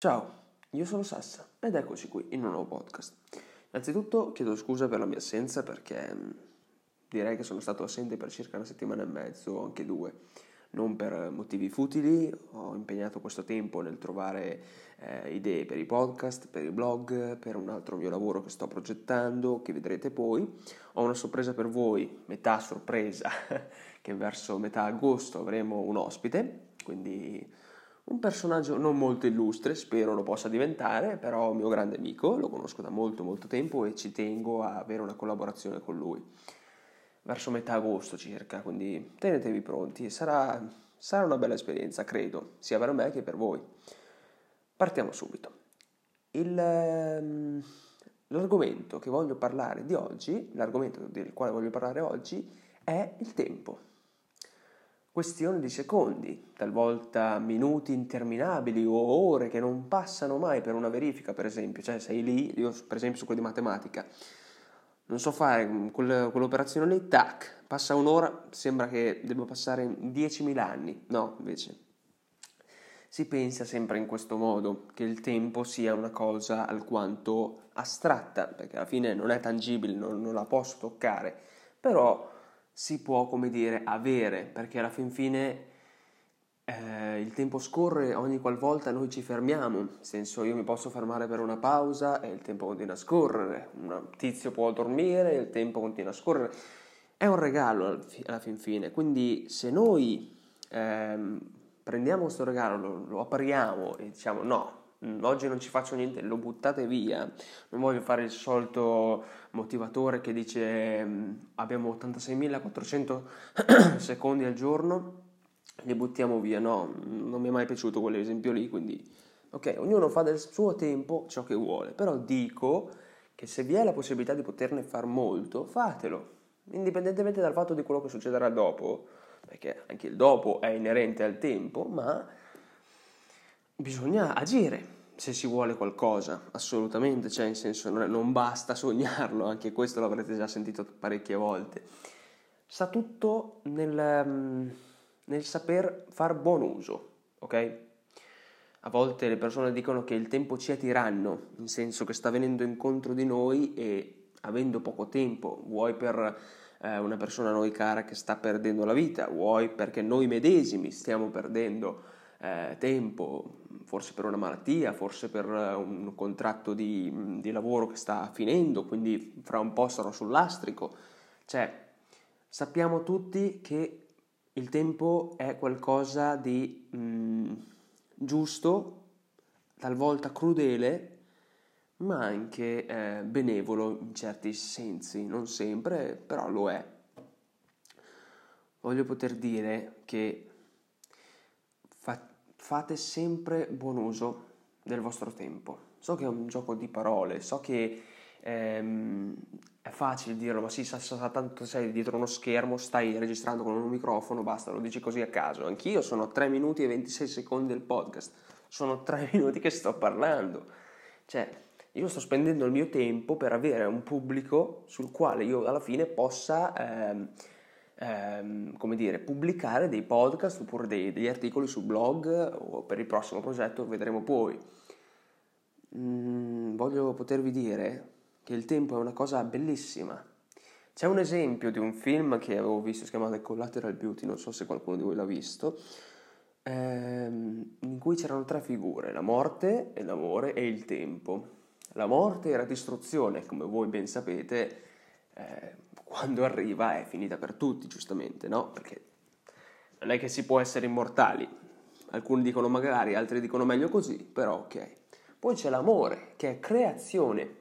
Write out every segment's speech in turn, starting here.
Ciao, io sono Sassa ed eccoci qui in un nuovo podcast. Innanzitutto chiedo scusa per la mia assenza perché mm, direi che sono stato assente per circa una settimana e mezzo, anche due. Non per motivi futili, ho impegnato questo tempo nel trovare eh, idee per i podcast, per i blog, per un altro mio lavoro che sto progettando, che vedrete poi. Ho una sorpresa per voi, metà sorpresa, che verso metà agosto avremo un ospite, quindi un personaggio non molto illustre, spero lo possa diventare, però mio grande amico, lo conosco da molto molto tempo e ci tengo a avere una collaborazione con lui. Verso metà agosto circa, quindi tenetevi pronti, sarà, sarà una bella esperienza, credo, sia per me che per voi. Partiamo subito. Il, ehm, l'argomento che voglio parlare di oggi, l'argomento del quale voglio parlare oggi è il tempo questione di secondi, talvolta minuti interminabili o ore che non passano mai per una verifica, per esempio, cioè sei lì, io per esempio su quello di matematica, non so fare quell'operazione lì, tac, passa un'ora, sembra che debba passare 10.000 anni, no, invece. Si pensa sempre in questo modo, che il tempo sia una cosa alquanto astratta, perché alla fine non è tangibile, non, non la posso toccare, però si può, come dire, avere, perché alla fin fine eh, il tempo scorre ogni qualvolta noi ci fermiamo, nel senso io mi posso fermare per una pausa e il tempo continua a scorrere, un tizio può dormire e il tempo continua a scorrere, è un regalo alla fin fine, quindi se noi eh, prendiamo questo regalo, lo, lo apriamo e diciamo no, oggi non ci faccio niente, lo buttate via. Non voglio fare il solito motivatore che dice mm, abbiamo 86.400 secondi al giorno, li buttiamo via. No, non mi è mai piaciuto quell'esempio lì, quindi ok, ognuno fa del suo tempo ciò che vuole, però dico che se vi è la possibilità di poterne far molto, fatelo, indipendentemente dal fatto di quello che succederà dopo, perché anche il dopo è inerente al tempo, ma bisogna agire se si vuole qualcosa, assolutamente, cioè in senso non basta sognarlo, anche questo l'avrete già sentito parecchie volte. Sta tutto nel, mm, nel saper far buon uso, ok? A volte le persone dicono che il tempo ci è tiranno, in senso che sta venendo incontro di noi e avendo poco tempo, vuoi per eh, una persona a noi cara che sta perdendo la vita, vuoi perché noi medesimi stiamo perdendo eh, tempo, forse per una malattia, forse per eh, un contratto di, di, lavoro che sta finendo, quindi fra un po' sarò sul lastrico. Cioè, sappiamo tutti che il tempo è qualcosa di mh, mm, giusto, talvolta crudele, ma anche eh, benevolo in certi sensi, non sempre, però lo è. Voglio poter dire che fate sempre buon uso del vostro tempo. So che è un gioco di parole, so che ehm, è facile dirlo, ma sì, sa, sa, tanto sei dietro uno schermo, stai registrando con un microfono, basta, lo dici così a caso. Anch'io sono 3 minuti e 26 secondi del podcast, sono 3 minuti che sto parlando. Cioè, io sto spendendo il mio tempo per avere un pubblico sul quale io alla fine possa... Ehm, ehm, come dire, pubblicare dei podcast oppure dei, degli articoli sul blog o per il prossimo progetto, vedremo poi. Mm, voglio potervi dire che il tempo è una cosa bellissima. C'è un esempio di un film che avevo visto, si chiama The Collateral Beauty, non so se qualcuno di voi l'ha visto, ehm, in cui c'erano tre figure, la morte, l'amore e il tempo. La morte era distruzione, come voi ben sapete, eh, quando arriva è finita per tutti, giustamente, no? Perché non è che si può essere immortali. Alcuni dicono magari, altri dicono meglio così, però ok. Poi c'è l'amore, che è creazione.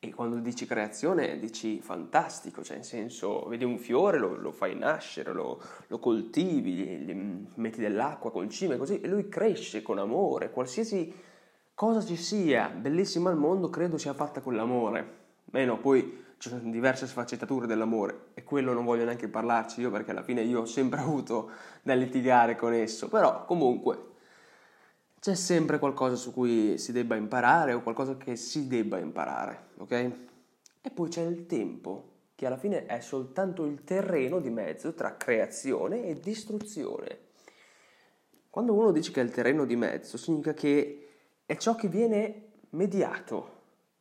E quando dici creazione dici fantastico, cioè in senso vedi un fiore, lo, lo fai nascere, lo, lo coltivi, gli, gli metti dell'acqua, concime così, e lui cresce con amore. Qualsiasi cosa ci sia bellissima al mondo credo sia fatta con l'amore. Meno poi ci sono diverse sfaccettature dell'amore e quello non voglio neanche parlarci io perché alla fine io ho sempre avuto da litigare con esso, però comunque c'è sempre qualcosa su cui si debba imparare o qualcosa che si debba imparare, ok? E poi c'è il tempo, che alla fine è soltanto il terreno di mezzo tra creazione e distruzione. Quando uno dice che è il terreno di mezzo, significa che è ciò che viene mediato.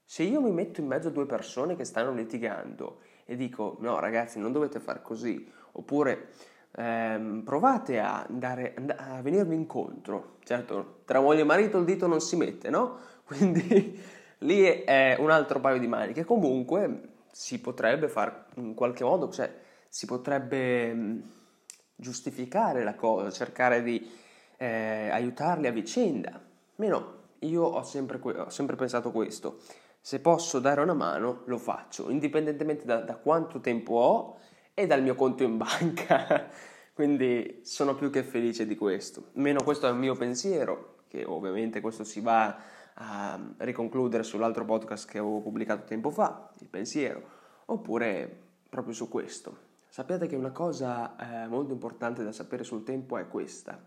Se io mi metto in mezzo a due persone che stanno litigando e dico no ragazzi non dovete fare così, oppure ehm, provate a, andare, a venirmi incontro, certo tra moglie e marito il dito non si mette, no? Quindi lì è un altro paio di maniche, comunque si potrebbe fare in qualche modo, cioè si potrebbe giustificare la cosa, cercare di eh, aiutarli a vicenda. Meno, io ho sempre, ho sempre pensato questo se posso dare una mano, lo faccio, indipendentemente da, da quanto tempo ho e dal mio conto in banca. Quindi sono più che felice di questo. Meno questo è il mio pensiero, che ovviamente questo si va a riconcludere sull'altro podcast che avevo pubblicato tempo fa, il pensiero, oppure proprio su questo. Sappiate che una cosa eh, molto importante da sapere sul tempo è questa.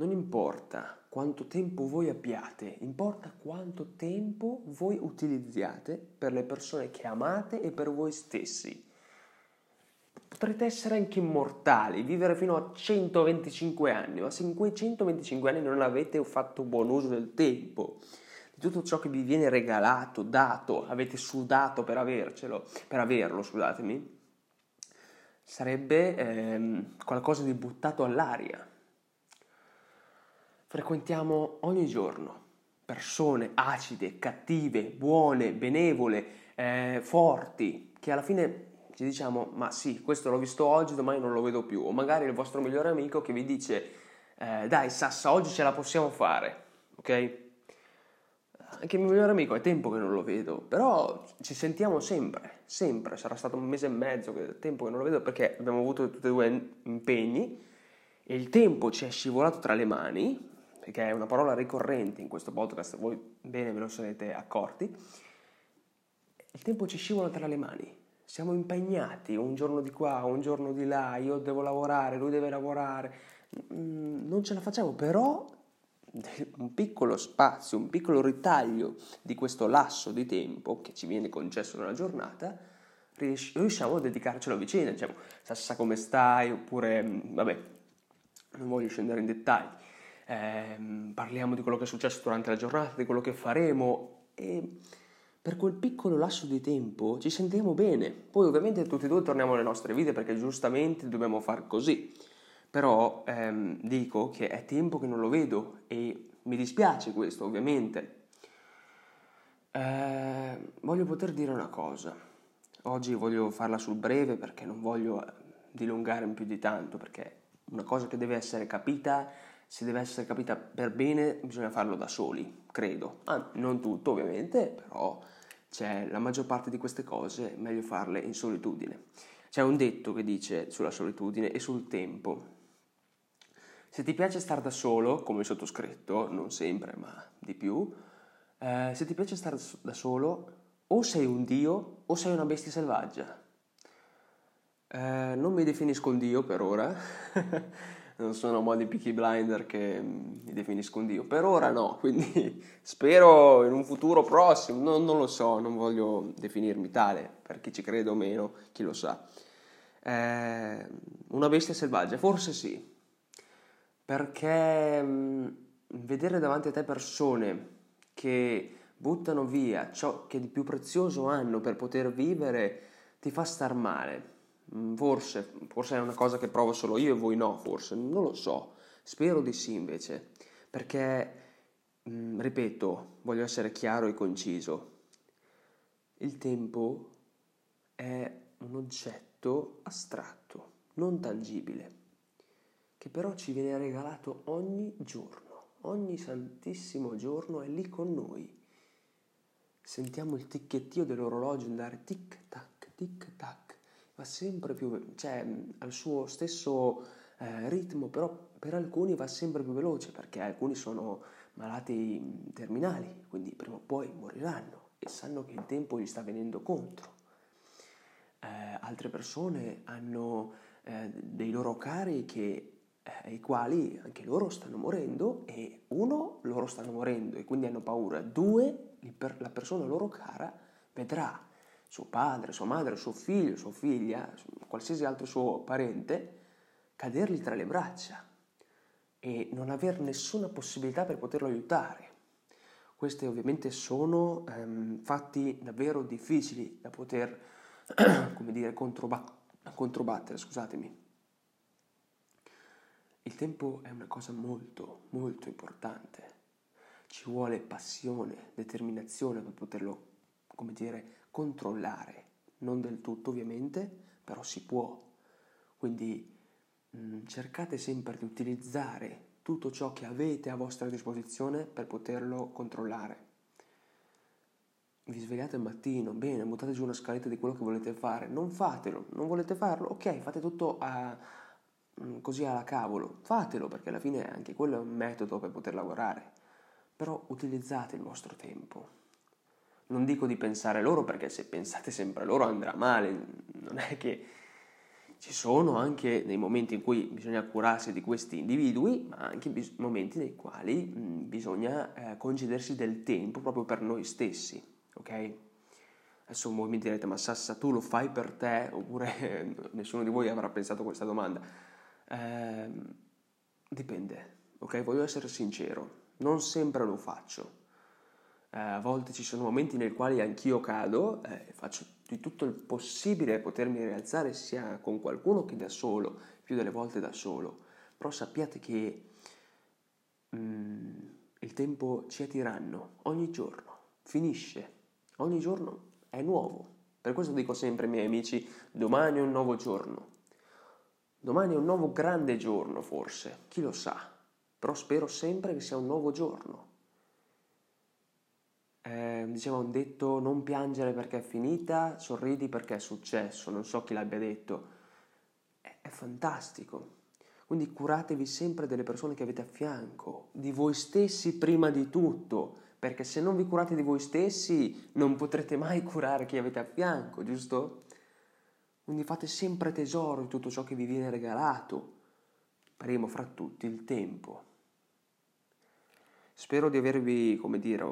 Non importa quanto tempo voi abbiate, importa quanto tempo voi utilizziate per le persone che amate e per voi stessi. Potrete essere anche immortali, vivere fino a 125 anni, ma se in quei 125 anni non avete fatto buon uso del tempo, di tutto ciò che vi viene regalato, dato, avete sudato per avercelo, per averlo, scusatemi, sarebbe ehm, qualcosa di buttato all'aria frequentiamo ogni giorno persone acide, cattive, buone, benevole, eh, forti, che alla fine ci diciamo ma sì, questo l'ho visto oggi, domani non lo vedo più, o magari il vostro migliore amico che vi dice eh, dai Sassa, oggi ce la possiamo fare, ok? Anche il mio migliore amico è tempo che non lo vedo, però ci sentiamo sempre, sempre, sarà stato un mese e mezzo che tempo che non lo vedo perché abbiamo avuto tutti e due impegni e il tempo ci è scivolato tra le mani che è una parola ricorrente in questo podcast, voi bene ve lo sarete accorti, il tempo ci scivola tra le mani. Siamo impegnati un giorno di qua, un giorno di là, io devo lavorare, lui deve lavorare, mm, non ce la facciamo, però un piccolo spazio, un piccolo ritaglio di questo lasso di tempo che ci viene concesso nella giornata, riusciamo a dedicarcelo a vicenda, diciamo, Sassa come stai, oppure, mm, vabbè, non voglio scendere in dettagli, ehm, parliamo di quello che è successo durante la giornata, di quello che faremo e per quel piccolo lasso di tempo ci sentiamo bene. Poi ovviamente tutti e due torniamo alle nostre vite perché giustamente dobbiamo far così. Però ehm, dico che è tempo che non lo vedo e mi dispiace questo ovviamente. Eh, voglio poter dire una cosa. Oggi voglio farla sul breve perché non voglio eh, dilungare più di tanto perché una cosa che deve essere capita se deve essere capita per bene bisogna farlo da soli, credo. Ah, non tutto ovviamente, però c'è la maggior parte di queste cose meglio farle in solitudine. C'è un detto che dice sulla solitudine e sul tempo. Se ti piace stare da solo, come sottoscritto, non sempre, ma di più, eh, se ti piace stare da solo, o sei un dio o sei una bestia selvaggia. Eh, non mi definisco un dio per ora. non sono modi Peaky Blinder che mm, mi definisco un dio. Per ora no, quindi spero in un futuro prossimo, non, non, lo so, non voglio definirmi tale, per chi ci crede o meno, chi lo sa. Eh, una bestia selvaggia, forse sì, perché mh, mm, vedere davanti a te persone che buttano via ciò che di più prezioso hanno per poter vivere ti fa star male forse, forse è una cosa che provo solo io e voi no, forse, non lo so. Spero di sì invece, perché, mm, ripeto, voglio essere chiaro e conciso. Il tempo è un oggetto astratto, non tangibile, che però ci viene regalato ogni giorno, ogni santissimo giorno è lì con noi. Sentiamo il ticchettio dell'orologio andare tic tac, tic tac va sempre più, cioè al suo stesso eh, ritmo, però per alcuni va sempre più veloce perché alcuni sono malati terminali, quindi prima o poi moriranno e sanno che il tempo gli sta venendo contro. Eh, altre persone hanno eh, dei loro cari che, eh, ai quali anche loro stanno morendo e uno, loro stanno morendo e quindi hanno paura, due, la persona loro cara vedrà suo padre, sua madre, suo figlio, sua figlia, qualsiasi altro suo parente, cadergli tra le braccia. e non aver nessuna possibilità per poterlo aiutare. Questi ovviamente sono ehm, fatti davvero difficili da poter, come dire, controba- controbattere, scusatemi. Il tempo è una cosa molto, molto importante. Ci vuole passione, determinazione per poterlo, come dire, controllare. Non del tutto ovviamente, però si può. Quindi mh, mm, cercate sempre di utilizzare tutto ciò che avete a vostra disposizione per poterlo controllare. Vi svegliate al mattino, bene, buttate giù una scaletta di quello che volete fare, non fatelo, non volete farlo, ok, fate tutto a, mm, così alla cavolo, fatelo perché alla fine anche quello è un metodo per poter lavorare, però utilizzate il vostro tempo. Non dico di pensare loro perché se pensate sempre loro andrà male, non è che ci sono anche dei momenti in cui bisogna curarsi di questi individui, ma anche bis- momenti nei quali mh, bisogna eh, concedersi del tempo proprio per noi stessi, ok? Adesso voi mi direte, ma Sassa, tu lo fai per te? Oppure nessuno di voi avrà pensato questa domanda? Eh, dipende, ok? Voglio essere sincero, non sempre lo faccio. Eh, a volte ci sono momenti nei quali anch'io cado, eh, faccio di tutto il possibile potermi rialzare sia con qualcuno che da solo, più delle volte da solo, però sappiate che mm, il tempo ci è tiranno ogni giorno, finisce, ogni giorno è nuovo. Per questo dico sempre ai miei amici, domani è un nuovo giorno. Domani è un nuovo grande giorno forse, chi lo sa, però spero sempre che sia un nuovo giorno eh, diceva un detto non piangere perché è finita, sorridi perché è successo, non so chi l'abbia detto. È, è fantastico. Quindi curatevi sempre delle persone che avete a fianco, di voi stessi prima di tutto, perché se non vi curate di voi stessi non potrete mai curare chi avete a fianco, giusto? Quindi fate sempre tesoro di tutto ciò che vi viene regalato, primo fra tutti il tempo. Spero di avervi, come dire,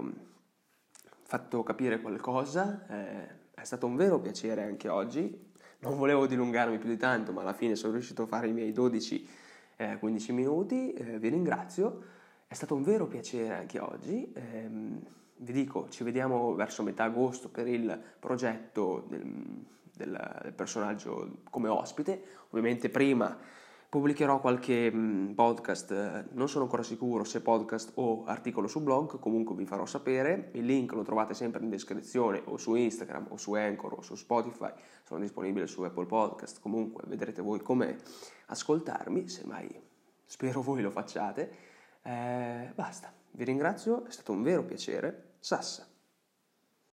fatto capire qualcosa, eh, è stato un vero piacere anche oggi, non volevo dilungarmi più di tanto, ma alla fine sono riuscito a fare i miei 12-15 eh, minuti, eh, vi ringrazio, è stato un vero piacere anche oggi, ehm, vi dico, ci vediamo verso metà agosto per il progetto del, del, del personaggio come ospite, ovviamente prima Pubblicherò qualche podcast, non sono ancora sicuro se podcast o articolo su blog, comunque vi farò sapere. Il link lo trovate sempre in descrizione o su Instagram o su Anchor o su Spotify, sono disponibile su Apple Podcast, comunque vedrete voi come ascoltarmi, semmai spero voi lo facciate. Eh, basta, vi ringrazio, è stato un vero piacere. Sassa.